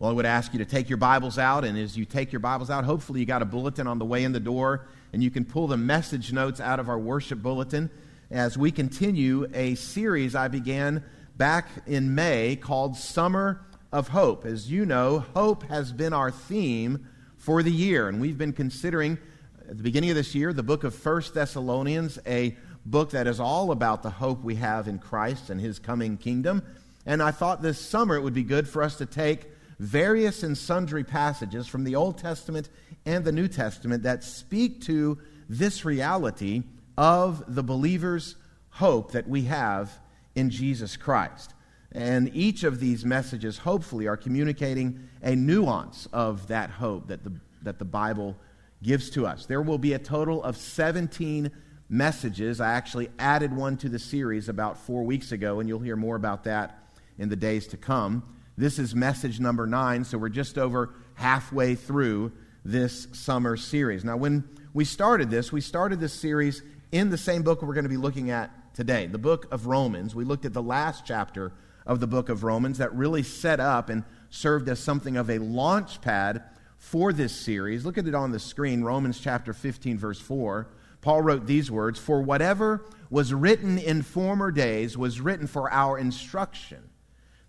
Well, I would ask you to take your Bibles out, and as you take your Bibles out, hopefully you got a bulletin on the way in the door, and you can pull the message notes out of our worship bulletin as we continue a series I began back in May called Summer of Hope. As you know, hope has been our theme for the year, and we've been considering at the beginning of this year the book of First Thessalonians, a book that is all about the hope we have in Christ and his coming kingdom. And I thought this summer it would be good for us to take various and sundry passages from the Old Testament and the New Testament that speak to this reality of the believer's hope that we have in Jesus Christ. And each of these messages, hopefully, are communicating a nuance of that hope that the, that the Bible gives to us. There will be a total of 17 messages. I actually added one to the series about four weeks ago, and you'll hear more about that in the days to come. This is message number nine, so we're just over halfway through this summer series. Now, when we started this, we started this series in the same book we're going to be looking at today, the book of Romans. We looked at the last chapter of the book of Romans that really set up and served as something of a launch pad for this series. Look at it on the screen, Romans chapter 15, verse 4. Paul wrote these words For whatever was written in former days was written for our instruction,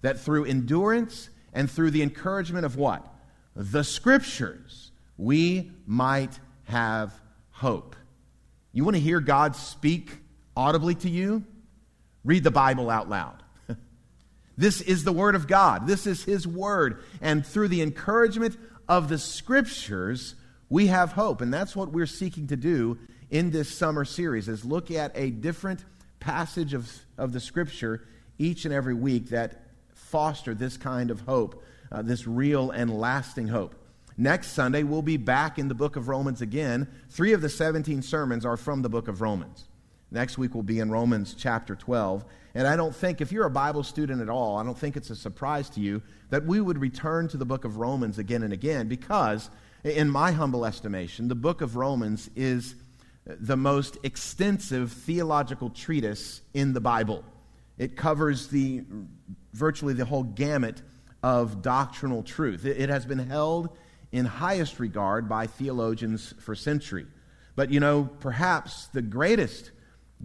that through endurance and through the encouragement of what? The Scriptures, we might have hope. You want to hear God speak audibly to you? Read the Bible out loud. this is the Word of God. This is His Word. And through the encouragement of the Scriptures, we have hope. And that's what we're seeking to do in this summer series, is look at a different passage of, of the Scripture each and every week that foster this kind of hope, uh, this real and lasting hope. Next Sunday, we'll be back in the book of Romans again. Three of the 17 sermons are from the book of Romans. Next week, we'll be in Romans chapter 12. And I don't think, if you're a Bible student at all, I don't think it's a surprise to you that we would return to the book of Romans again and again because, in my humble estimation, the book of Romans is the most extensive theological treatise in the Bible. It covers the, virtually the whole gamut of doctrinal truth. It, has been held in highest regard by theologians for centuries. But you know, perhaps the greatest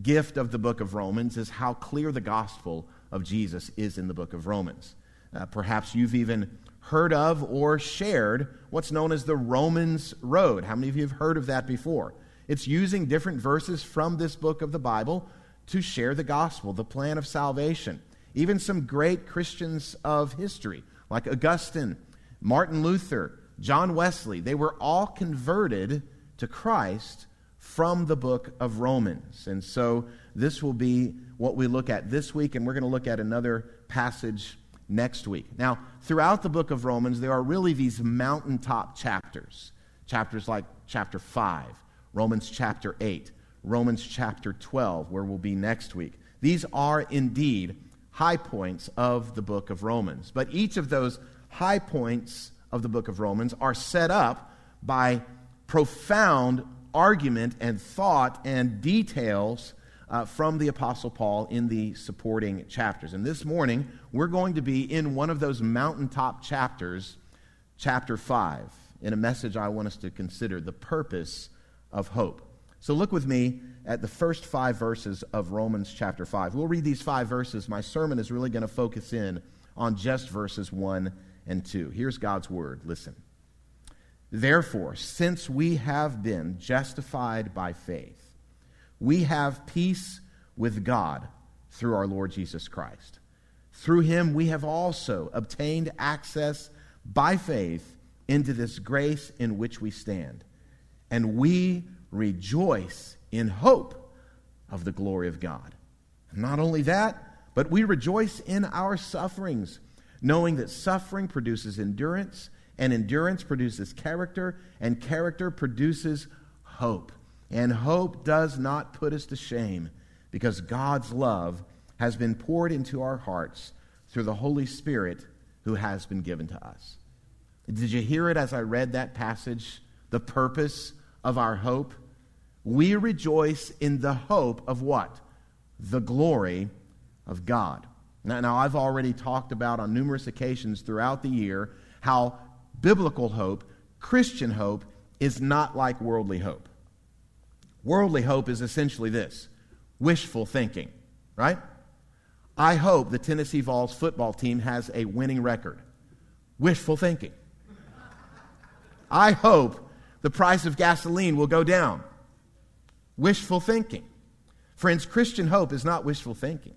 gift of the book of Romans is how clear the gospel of Jesus is in the book of Romans. Uh, perhaps you've even heard of or shared what's known as the Romans Road. How many of you have heard of that before? It's using different verses from this book of the Bible to share the gospel, the plan of salvation. Even some great Christians of history, like Augustine, Martin Luther, John Wesley, they were all converted to Christ from the book of Romans. And so this will be what we look at this week, and we're going to look at another passage next week. Now, throughout the book of Romans, there are really these mountaintop chapters. Chapters like chapter 5, Romans chapter 8, Romans chapter 12, where we'll be next week. These are indeed high points of the book of Romans. But each of those high points of the book of Romans are set up by profound argument and thought and details uh, from the Apostle Paul in the supporting chapters. And this morning, we're going to be in one of those mountaintop chapters, chapter 5, in a message I want us to consider the purpose of hope. So look with me at the first five verses of Romans chapter 5. We'll read these five verses. My sermon is really going to focus in on just verses 1 and 2. Here's God's word. Listen. Therefore, since we have been justified by faith, we have peace with God through our Lord Jesus Christ. Through him, we have also obtained access by faith into this grace in which we stand. And we rejoice in hope of the glory of God. Not only that, but we rejoice in our sufferings knowing that suffering produces endurance, and endurance produces character, and character produces hope. And hope does not put us to shame because God's love has been poured into our hearts through the Holy Spirit who has been given to us. Did you hear it as I read that passage? The purpose of our hope? We rejoice in the hope of what? The glory of God. Now, now, I've already talked about on numerous occasions throughout the year how biblical hope, Christian hope, is not like worldly hope. Worldly hope is essentially this wishful thinking, right? I hope the Tennessee Vols football team has a winning record. Wishful thinking. I hope the price of gasoline will go down. Wishful thinking. Friends, Christian hope is not wishful thinking.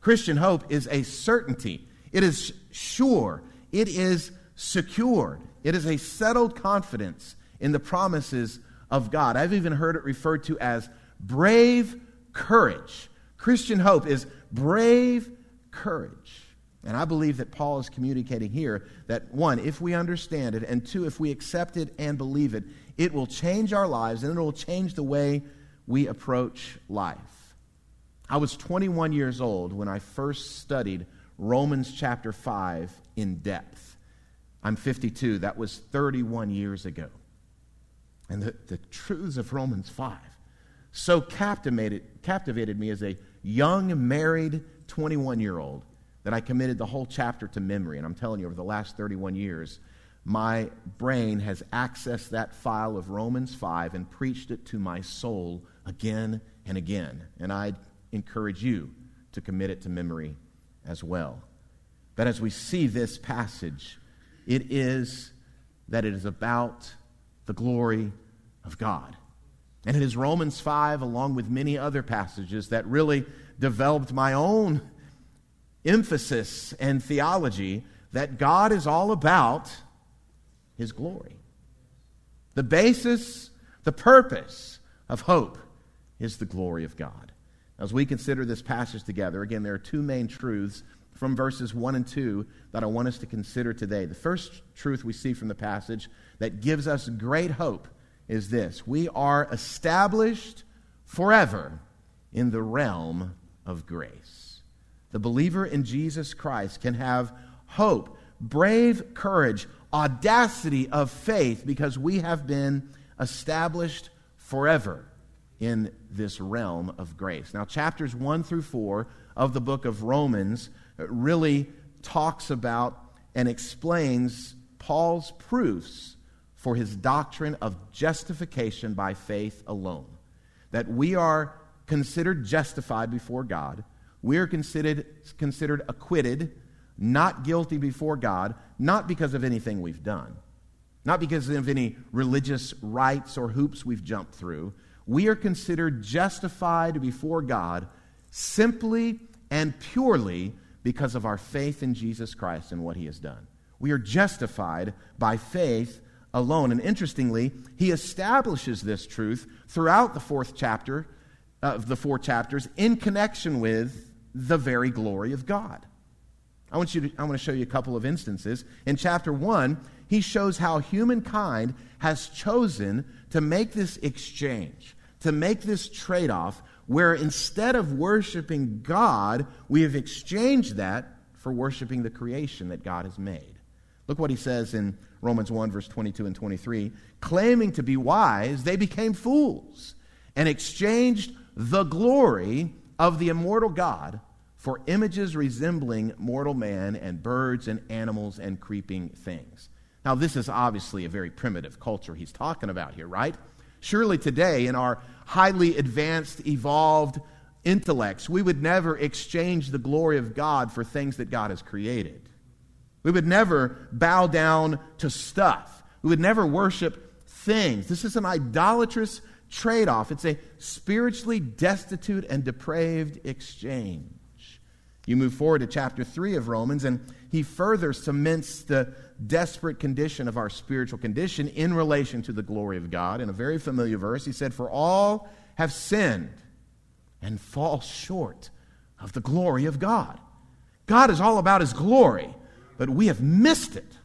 Christian hope is a certainty, it is sure, it is secure, it is a settled confidence in the promises of God. I've even heard it referred to as brave courage. Christian hope is brave courage. And I believe that Paul is communicating here that one, if we understand it, and two, if we accept it and believe it, it will change our lives and it will change the way we approach life. I was 21 years old when I first studied Romans chapter 5 in depth. I'm 52. That was 31 years ago. And the, the truths of Romans 5 so captivated, captivated me as a young, married 21 year old that I committed the whole chapter to memory. And I'm telling you, over the last 31 years, my brain has accessed that file of Romans 5 and preached it to my soul again and again. And I'd encourage you to commit it to memory as well. But as we see this passage, it is that it is about the glory of God. And it is Romans 5, along with many other passages, that really developed my own emphasis and theology that God is all about His glory. The basis, the purpose of hope is the glory of God. As we consider this passage together, again, there are two main truths from verses 1 and 2 that I want us to consider today. The first truth we see from the passage that gives us great hope is this we are established forever in the realm of grace. The believer in Jesus Christ can have hope, brave courage, audacity of faith because we have been established forever in this realm of grace. Now, chapters 1 through 4 of the book of Romans really talks about and explains Paul's proofs for his doctrine of justification by faith alone. That we are considered justified before God, we are considered, considered acquitted, not guilty before God, not because of anything we've done, not because of any religious rites or hoops we've jumped through. We are considered justified before God simply and purely because of our faith in Jesus Christ and what he has done. We are justified by faith alone. And interestingly, he establishes this truth throughout the fourth chapter of the four chapters in connection with the very glory of God. I want, you to, I want to show you a couple of instances. In chapter 1, he shows how humankind has chosen to make this exchange, to make this trade off, where instead of worshiping God, we have exchanged that for worshiping the creation that God has made. Look what he says in Romans 1, verse 22 and 23. Claiming to be wise, they became fools and exchanged the glory of the immortal God for images resembling mortal man and birds and animals and creeping things. Now, this is obviously a very primitive culture he's talking about here, right? Surely today, in our highly advanced, evolved intellects, we would never exchange the glory of God for things that God has created. We would never bow down to stuff. We would never worship things. This is an idolatrous trade off, it's a spiritually destitute and depraved exchange. You move forward to chapter 3 of Romans, and he further cements the desperate condition of our spiritual condition in relation to the glory of God. In a very familiar verse, he said, For all have sinned and fall short of the glory of God. God is all about his glory but we have missed it.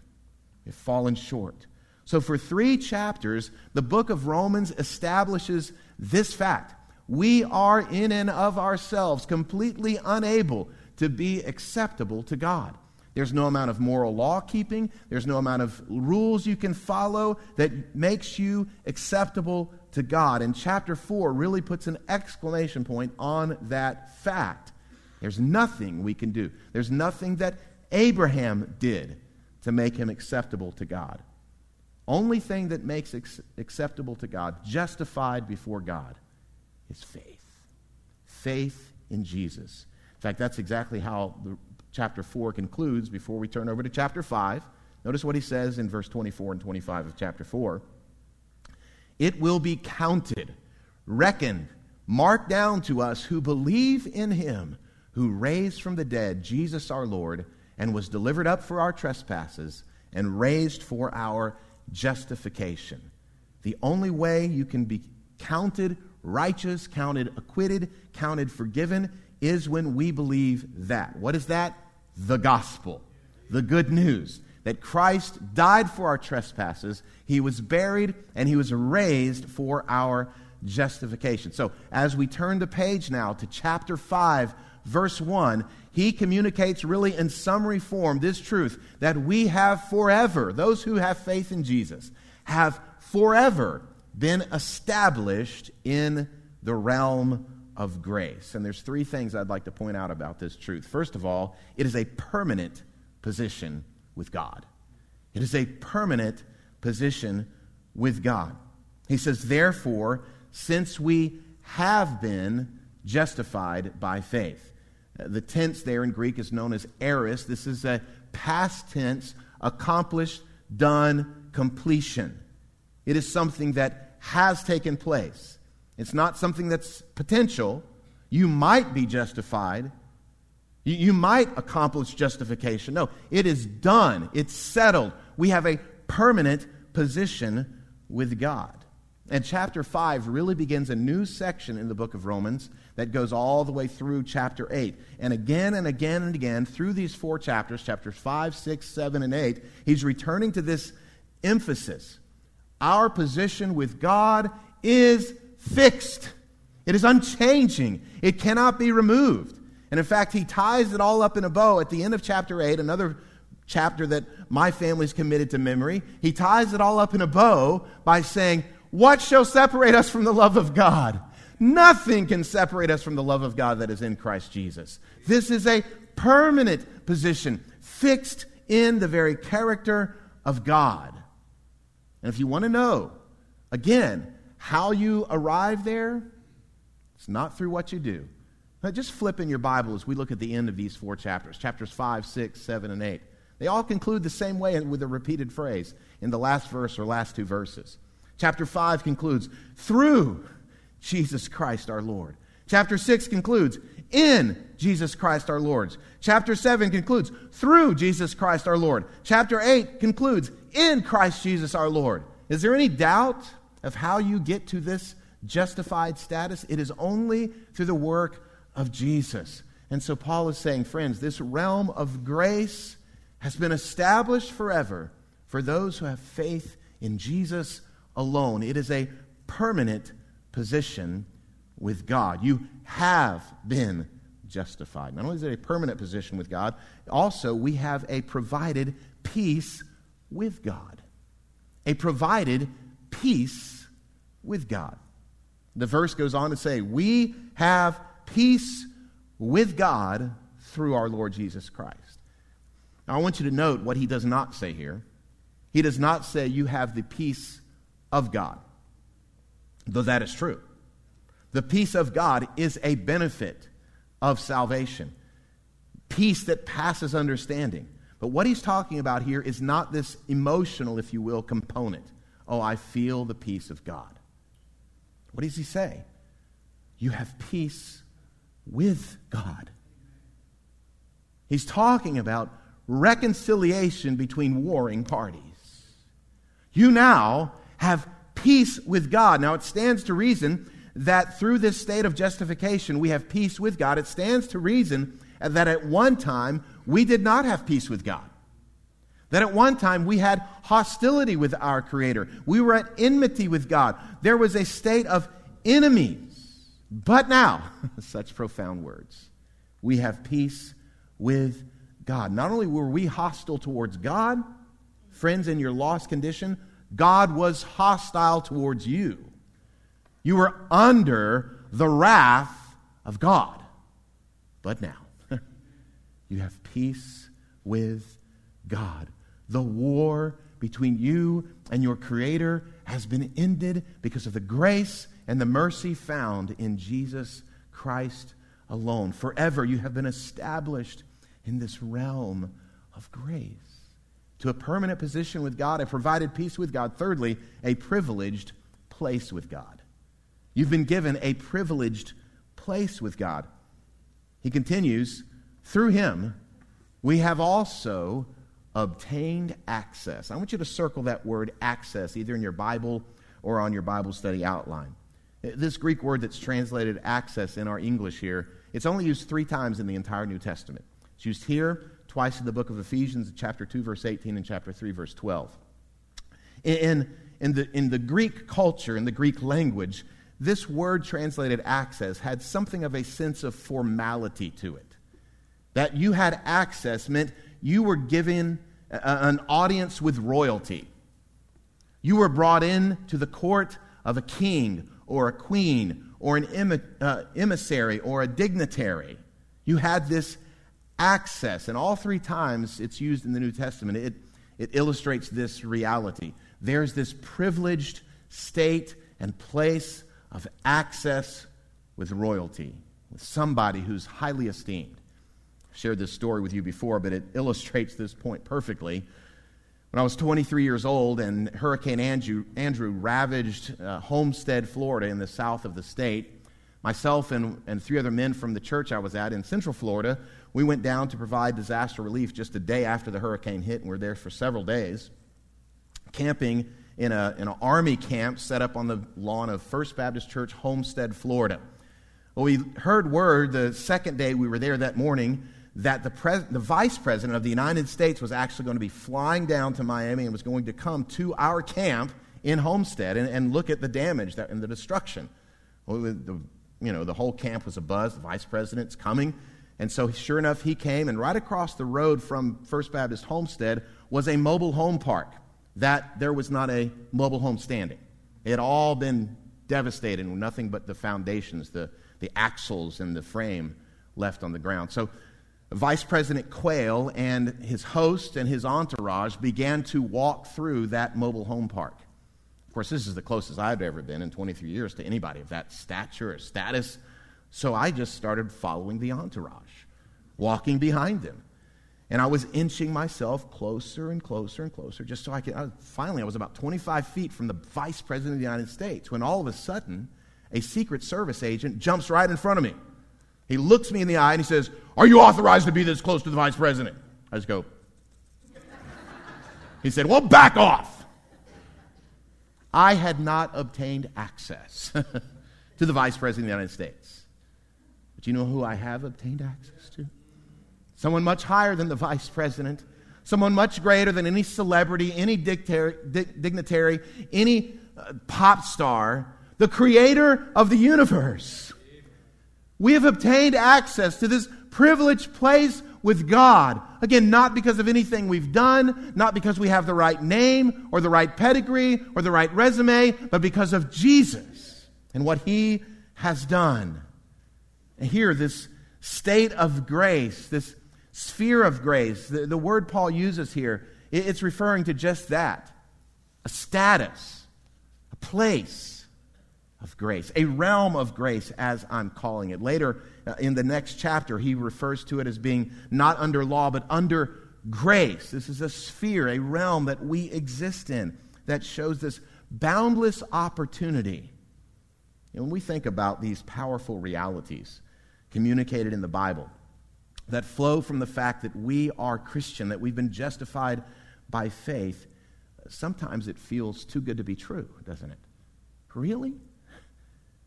We've fallen short. So, for three chapters, the book of Romans establishes this fact. We are in and of ourselves completely unable to be acceptable to God. There's no amount of moral law keeping, there's no amount of rules you can follow that makes you acceptable to God. And chapter 4 really puts an exclamation point on that fact. There's nothing we can do, there's nothing that Abraham did to make him acceptable to God. Only thing that makes ex- acceptable to God, justified before God, is faith. Faith in Jesus. In fact, that's exactly how the, chapter 4 concludes before we turn over to chapter 5. Notice what he says in verse 24 and 25 of chapter 4. It will be counted, reckoned, marked down to us who believe in him who raised from the dead Jesus our Lord and was delivered up for our trespasses and raised for our justification. The only way you can be counted righteous, counted acquitted, counted forgiven is when we believe that. What is that? The gospel, the good news that Christ died for our trespasses, he was buried, and he was raised for our justification. So, as we turn the page now to chapter 5, verse 1, he communicates really in summary form this truth that we have forever, those who have faith in Jesus, have forever been established in the realm of grace. And there's three things I'd like to point out about this truth. First of all, it is a permanent position with God. It is a permanent position with God. He says, therefore, since we have been justified by faith. Uh, the tense there in Greek is known as aorist. This is a past tense, accomplished, done, completion. It is something that has taken place. It's not something that's potential. You might be justified. You, you might accomplish justification. No, it is done. It's settled. We have a permanent position with God. And chapter 5 really begins a new section in the book of Romans that goes all the way through chapter 8. And again and again and again, through these four chapters, chapters 5, 6, 7, and 8, he's returning to this emphasis. Our position with God is fixed, it is unchanging, it cannot be removed. And in fact, he ties it all up in a bow at the end of chapter 8, another chapter that my family's committed to memory. He ties it all up in a bow by saying, What shall separate us from the love of God? Nothing can separate us from the love of God that is in Christ Jesus. This is a permanent position, fixed in the very character of God. And if you want to know, again, how you arrive there, it's not through what you do. Now, just flip in your Bible as we look at the end of these four chapters chapters 5, 6, 7, and 8. They all conclude the same way with a repeated phrase in the last verse or last two verses. Chapter 5 concludes, through Jesus Christ our Lord. Chapter 6 concludes, in Jesus Christ our Lord. Chapter 7 concludes, through Jesus Christ our Lord. Chapter 8 concludes, in Christ Jesus our Lord. Is there any doubt of how you get to this justified status? It is only through the work of Jesus. And so Paul is saying, friends, this realm of grace has been established forever for those who have faith in Jesus alone. It is a permanent position with God. You have been justified. Not only is it a permanent position with God, also we have a provided peace with God. A provided peace with God. The verse goes on to say, We have peace with God through our Lord Jesus Christ. Now, I want you to note what he does not say here. He does not say you have the peace of God, though that is true. The peace of God is a benefit of salvation, peace that passes understanding. But what he's talking about here is not this emotional, if you will, component. Oh, I feel the peace of God. What does he say? You have peace with God. He's talking about reconciliation between warring parties. You now have peace with God. Now, it stands to reason that through this state of justification, we have peace with God. It stands to reason that at one time we did not have peace with God. That at one time we had hostility with our Creator. We were at enmity with God. There was a state of enemies. But now, such profound words, we have peace with God. Not only were we hostile towards God, friends, in your lost condition, God was hostile towards you. You were under the wrath of God. But now, you have peace with God The war between you and your Creator has been ended because of the grace and the mercy found in Jesus Christ alone. Forever you have been established in this realm of grace. To a permanent position with God, a provided peace with God. Thirdly, a privileged place with God. You've been given a privileged place with God. He continues, through him, we have also obtained access. I want you to circle that word access either in your Bible or on your Bible study outline. This Greek word that's translated access in our English here, it's only used three times in the entire New Testament. It's used here, twice in the book of Ephesians, chapter 2, verse 18, and chapter 3, verse 12. In, in, the, in the Greek culture, in the Greek language, this word translated access had something of a sense of formality to it. That you had access meant you were given an audience with royalty. You were brought in to the court of a king or a queen or an uh, emissary or a dignitary. You had this access, and all three times it's used in the New Testament, it, it illustrates this reality. There's this privileged state and place of access with royalty, with somebody who's highly esteemed shared this story with you before, but it illustrates this point perfectly. When I was 23 years old and Hurricane Andrew, Andrew ravaged uh, Homestead, Florida, in the south of the state, myself and, and three other men from the church I was at in Central Florida, we went down to provide disaster relief just a day after the hurricane hit, and we were there for several days, camping in, a, in an army camp set up on the lawn of First Baptist Church, Homestead, Florida. Well, we heard word the second day we were there that morning that the, pres- the vice president of the United States was actually going to be flying down to Miami and was going to come to our camp in Homestead and, and look at the damage that, and the destruction. Well, the, you know, the whole camp was abuzz. The vice president's coming. And so, sure enough, he came, and right across the road from First Baptist Homestead was a mobile home park that there was not a mobile home standing. It had all been devastated, nothing but the foundations, the, the axles, and the frame left on the ground. So, Vice President Quayle and his host and his entourage began to walk through that mobile home park. Of course, this is the closest I've ever been in 23 years to anybody of that stature or status. So I just started following the entourage, walking behind them. And I was inching myself closer and closer and closer just so I could. I, finally, I was about 25 feet from the Vice President of the United States when all of a sudden a Secret Service agent jumps right in front of me. He looks me in the eye and he says, Are you authorized to be this close to the vice president? I just go, He said, Well, back off. I had not obtained access to the vice president of the United States. But you know who I have obtained access to? Someone much higher than the vice president, someone much greater than any celebrity, any dignitary, any uh, pop star, the creator of the universe. We have obtained access to this privileged place with God. Again, not because of anything we've done, not because we have the right name or the right pedigree or the right resume, but because of Jesus and what he has done. And here, this state of grace, this sphere of grace, the, the word Paul uses here, it's referring to just that a status, a place of grace, a realm of grace, as I'm calling it. Later Uh, in the next chapter, he refers to it as being not under law, but under grace. This is a sphere, a realm that we exist in that shows this boundless opportunity. And when we think about these powerful realities communicated in the Bible that flow from the fact that we are Christian, that we've been justified by faith, sometimes it feels too good to be true, doesn't it? Really?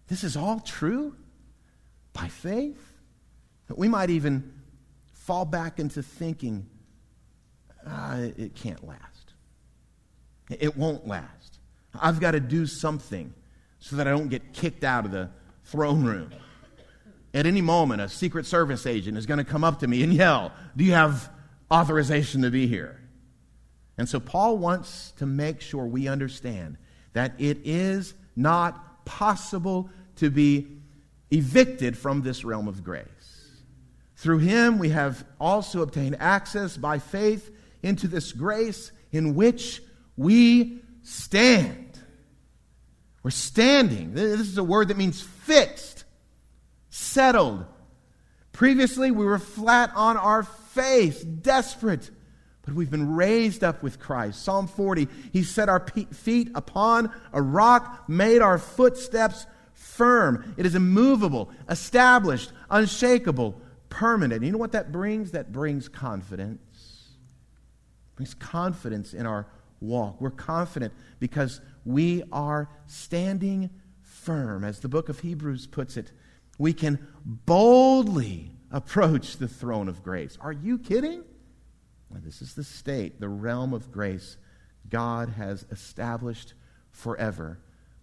This is all true by faith. We might even fall back into thinking, ah, it can't last. It won't last. I've got to do something so that I don't get kicked out of the throne room. At any moment, a Secret Service agent is going to come up to me and yell, Do you have authorization to be here? And so Paul wants to make sure we understand that it is not possible to be evicted from this realm of grace. Through him, we have also obtained access by faith into this grace in which we stand. We're standing. This is a word that means fixed, settled. Previously, we were flat on our face, desperate, but we've been raised up with Christ. Psalm 40, He set our feet upon a rock, made our footsteps firm. It is immovable, established, unshakable, permanent. You know what that brings? That brings confidence. It brings confidence in our walk. We're confident because we are standing firm. As the book of Hebrews puts it, we can boldly approach the throne of grace. Are you kidding? This is the state, the realm of grace God has established forever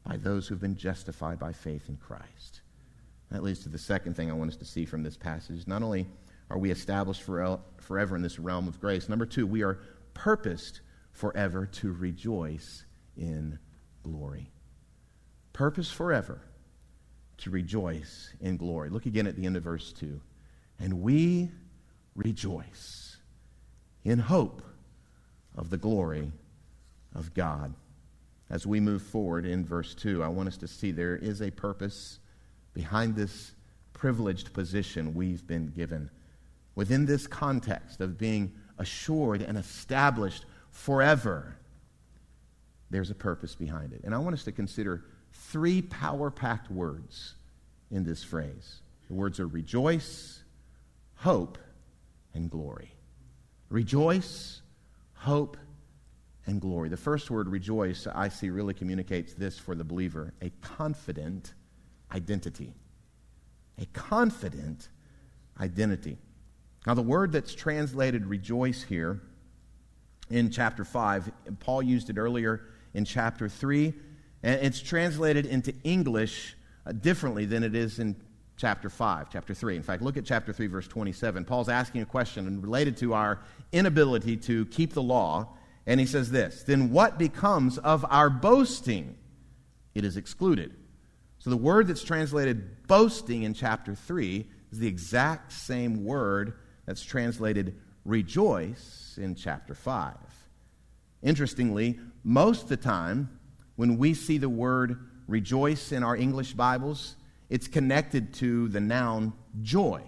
by those who've been justified by faith in Christ. That leads to the second thing I want us to see from this passage. Not only are we established forever in this realm of grace, number two, we are purposed forever to rejoice in glory. Purpose forever to rejoice in glory. Look again at the end of verse 2. And we rejoice in hope of the glory of God. As we move forward in verse 2, I want us to see there is a purpose behind this privileged position we've been given. Within this context of being assured and established forever, there's a purpose behind it. And I want us to consider three power packed words in this phrase. The words are rejoice, hope, and glory. Rejoice, hope, and glory. The first word, rejoice, I see really communicates this for the believer a confident identity. A confident identity. Now, the word that's translated rejoice here in chapter 5, Paul used it earlier in chapter 3, and it's translated into English uh, differently than it is in chapter 5, chapter 3. In fact, look at chapter 3, verse 27. Paul's asking a question related to our inability to keep the law and he says this Then what becomes of our boasting? It is excluded. So the word that's translated boasting in chapter 3 is the exact same word that's translated rejoice in chapter 5. Interestingly, most of the time when we see the word rejoice in our English Bibles, it's connected to the noun joy.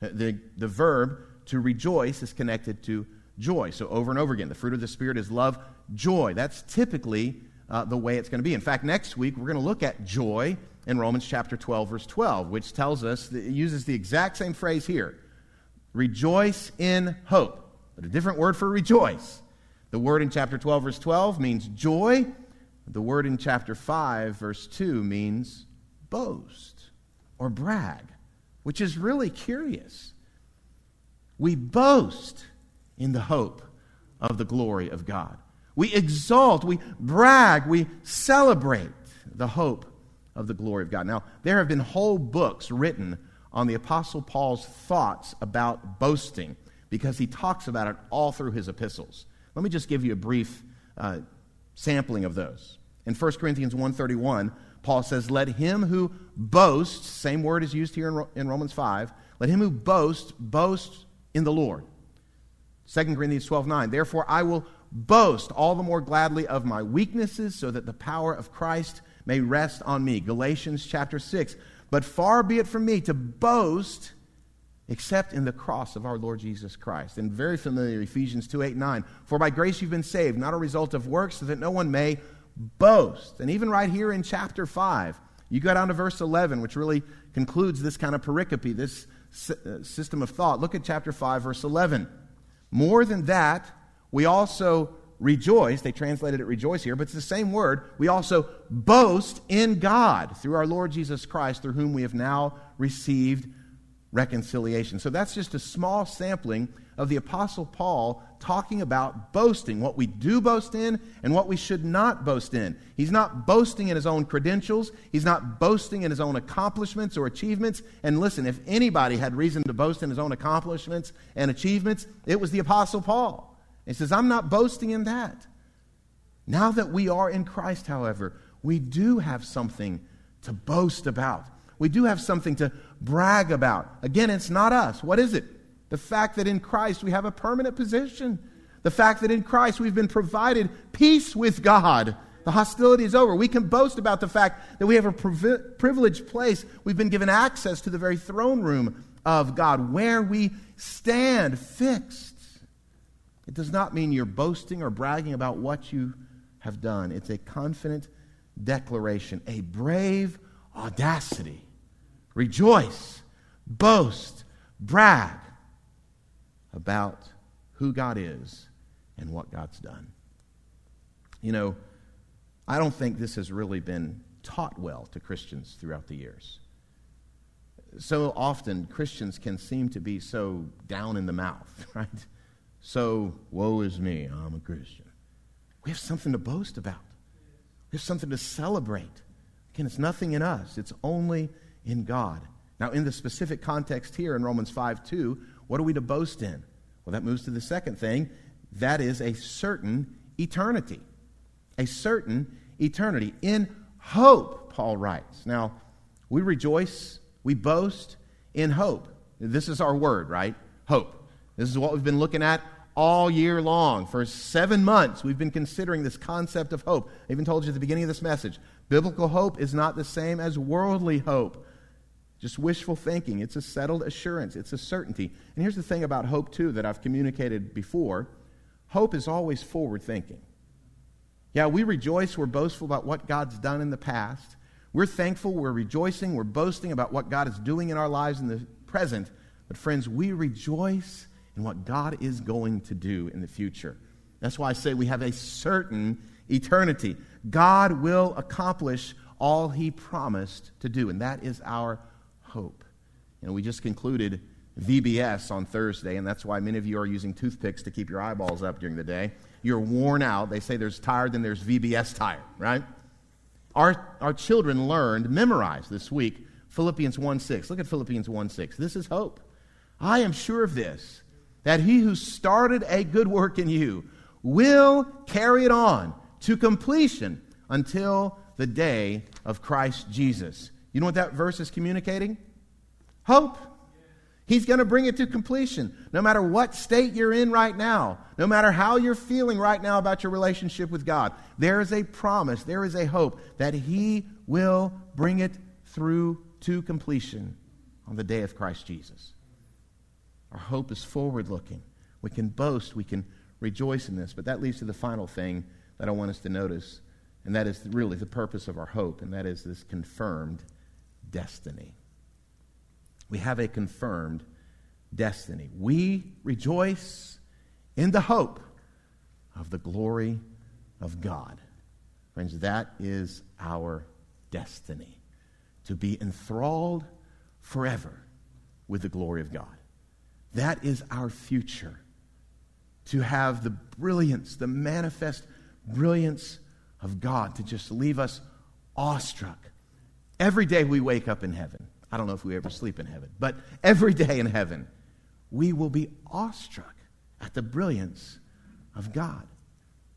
The, the verb to rejoice is connected to joy. So, over and over again, the fruit of the Spirit is love, joy. That's typically uh, the way it's going to be. In fact, next week, we're going to look at joy in Romans chapter 12, verse 12, which tells us, that it uses the exact same phrase here rejoice in hope, but a different word for rejoice. The word in chapter 12, verse 12 means joy. The word in chapter 5, verse 2 means boast or brag, which is really curious. We boast in the hope of the glory of God. We exalt, we brag, we celebrate the hope of the glory of God. Now, there have been whole books written on the Apostle Paul's thoughts about boasting because he talks about it all through his epistles. Let me just give you a brief uh, sampling of those. In 1 Corinthians 1.31, Paul says, Let him who boasts, same word is used here in, in Romans 5, let him who boasts, boast in the Lord. 2 Corinthians 12 9. Therefore, I will boast all the more gladly of my weaknesses, so that the power of Christ may rest on me. Galatians chapter 6. But far be it from me to boast except in the cross of our Lord Jesus Christ. And very familiar, Ephesians 2 8 9. For by grace you've been saved, not a result of works, so that no one may boast. And even right here in chapter 5, you go down to verse 11, which really concludes this kind of pericope, this uh, system of thought. Look at chapter 5, verse 11. More than that, we also rejoice. They translated it rejoice here, but it's the same word. We also boast in God through our Lord Jesus Christ, through whom we have now received reconciliation. So that's just a small sampling of the Apostle Paul talking about boasting, what we do boast in and what we should not boast in. He's not boasting in his own credentials, he's not boasting in his own accomplishments or achievements. And listen, if anybody had reason to boast in his own accomplishments and achievements, it was the Apostle Paul. He says, I'm not boasting in that. Now that we are in Christ, however, we do have something to boast about. We do have something to brag about. Again, it's not us. What is it? The fact that in Christ we have a permanent position The fact that in Christ we've been provided peace with God. The hostility is over. We can boast about the fact that we have a privileged place. We've been given access to the very throne room of God where we stand fixed. It does not mean you're boasting or bragging about what you have done. It's a confident declaration, a brave audacity. Rejoice, boast, brag about who God is and what God's done. You know, I don't think this has really been taught well to Christians throughout the years. So often, Christians can seem to be so down in the mouth, right? So, woe is me, I'm a Christian. We have something to boast about, we have something to celebrate. Again, it's nothing in us, it's only in God. Now, in the specific context here in Romans 5 2, what are we to boast in? Well, that moves to the second thing that is a certain eternity. A certain eternity. In hope, Paul writes. Now, we rejoice, we boast in hope. This is our word, right? Hope. This is what we've been looking at all year long. For seven months, we've been considering this concept of hope. I even told you at the beginning of this message biblical hope is not the same as worldly hope. Just wishful thinking. It's a settled assurance, it's a certainty. And here's the thing about hope, too, that I've communicated before hope is always forward thinking. Yeah, we rejoice, we're boastful about what God's done in the past. We're thankful, we're rejoicing, we're boasting about what God is doing in our lives in the present. But, friends, we rejoice in what God is going to do in the future. That's why I say we have a certain eternity. God will accomplish all he promised to do, and that is our hope. And we just concluded VBS on Thursday, and that's why many of you are using toothpicks to keep your eyeballs up during the day. You're worn out. They say there's tired, then there's VBS tired, right? Our, our children learned, memorized this week, Philippians 1 6. Look at Philippians 1 6. This is hope. I am sure of this, that he who started a good work in you will carry it on to completion until the day of Christ Jesus. You know what that verse is communicating? Hope. He's going to bring it to completion. No matter what state you're in right now, no matter how you're feeling right now about your relationship with God, there is a promise, there is a hope that He will bring it through to completion on the day of Christ Jesus. Our hope is forward looking. We can boast, we can rejoice in this. But that leads to the final thing that I want us to notice, and that is really the purpose of our hope, and that is this confirmed destiny. We have a confirmed destiny. We rejoice in the hope of the glory of God. Friends, that is our destiny to be enthralled forever with the glory of God. That is our future. To have the brilliance, the manifest brilliance of God, to just leave us awestruck. Every day we wake up in heaven. I don't know if we ever sleep in heaven, but every day in heaven, we will be awestruck at the brilliance of God.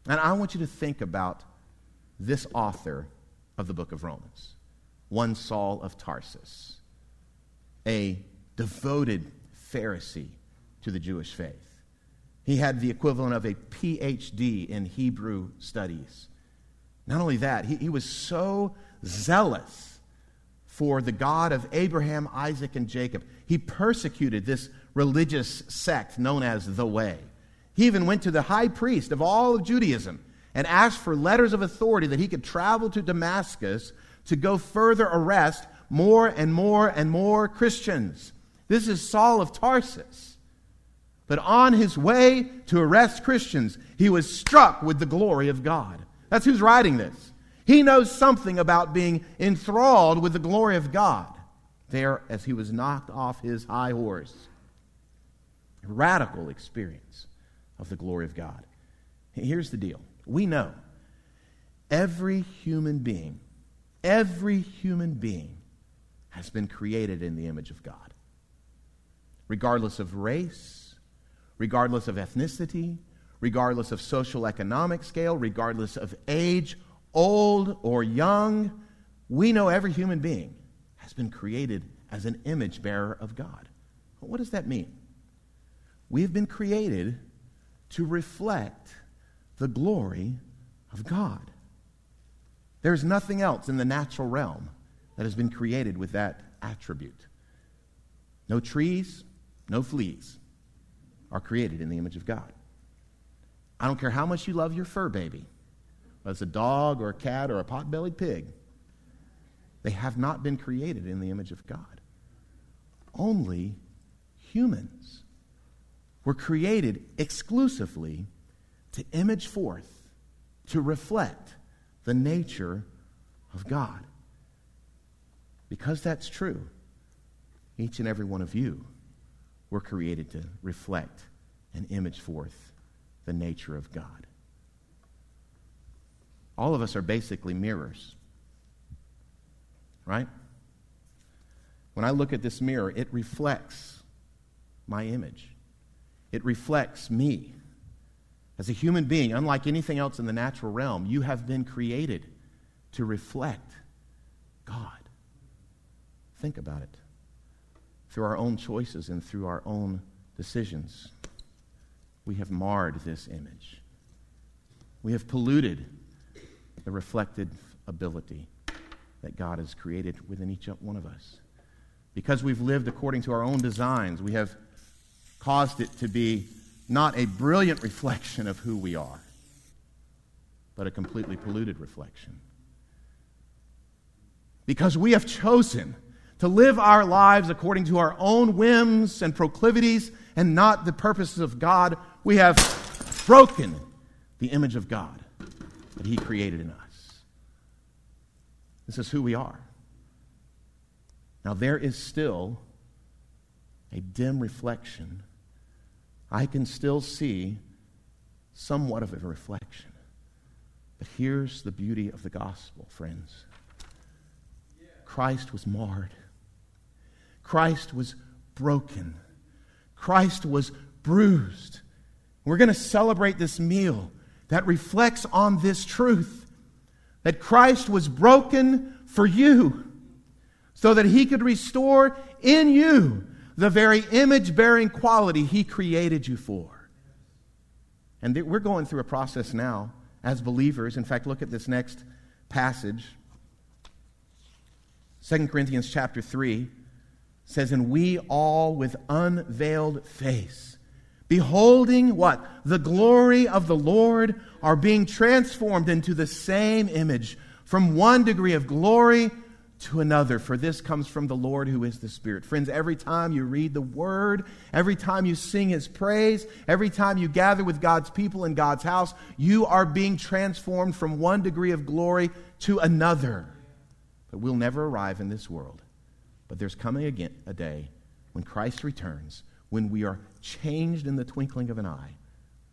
And I want you to think about this author of the book of Romans, one Saul of Tarsus, a devoted Pharisee to the Jewish faith. He had the equivalent of a PhD in Hebrew studies. Not only that, he, he was so zealous for the God of Abraham, Isaac, and Jacob. He persecuted this religious sect known as the Way. He even went to the high priest of all of Judaism and asked for letters of authority that he could travel to Damascus to go further arrest more and more and more Christians. This is Saul of Tarsus. But on his way to arrest Christians, he was struck with the glory of God. That's who's writing this. He knows something about being enthralled with the glory of God there as he was knocked off his high horse. Radical experience of the glory of God. Here's the deal we know every human being, every human being has been created in the image of God regardless of race, regardless of ethnicity, regardless of social economic scale, regardless of age, old or young. We know every human being has been created as an image bearer of God. What does that mean? We have been created to reflect the glory of God. There's nothing else in the natural realm that has been created with that attribute. No trees, no fleas are created in the image of God. I don't care how much you love your fur baby, whether it's a dog or a cat or a pot bellied pig, they have not been created in the image of God. Only humans were created exclusively to image forth, to reflect the nature of God. Because that's true, each and every one of you were created to reflect and image forth the nature of God. All of us are basically mirrors, right? When I look at this mirror, it reflects my image. It reflects me. As a human being, unlike anything else in the natural realm, you have been created to reflect God. Think about it. Through our own choices and through our own decisions, we have marred this image. We have polluted the reflected ability that God has created within each one of us. Because we've lived according to our own designs, we have caused it to be not a brilliant reflection of who we are, but a completely polluted reflection. Because we have chosen to live our lives according to our own whims and proclivities and not the purposes of God, we have broken the image of God that He created in us. This is who we are. Now, there is still a dim reflection. I can still see somewhat of a reflection. But here's the beauty of the gospel, friends Christ was marred, Christ was broken, Christ was bruised. We're going to celebrate this meal that reflects on this truth that Christ was broken for you so that he could restore in you the very image bearing quality he created you for. And we're going through a process now as believers. In fact, look at this next passage. 2 Corinthians chapter 3 says, And we all with unveiled face, beholding what? The glory of the Lord, are being transformed into the same image from one degree of glory to another, for this comes from the Lord who is the Spirit. Friends, every time you read the Word, every time you sing His praise, every time you gather with God's people in God's house, you are being transformed from one degree of glory to another. But we'll never arrive in this world. But there's coming again a day when Christ returns, when we are changed in the twinkling of an eye,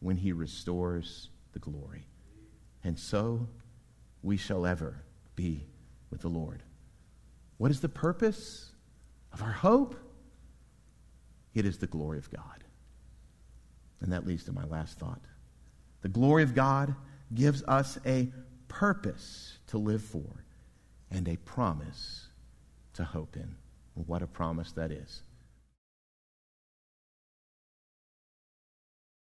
when He restores the glory. And so we shall ever be with the Lord. What is the purpose of our hope? It is the glory of God. And that leads to my last thought. The glory of God gives us a purpose to live for and a promise to hope in. what a promise that is.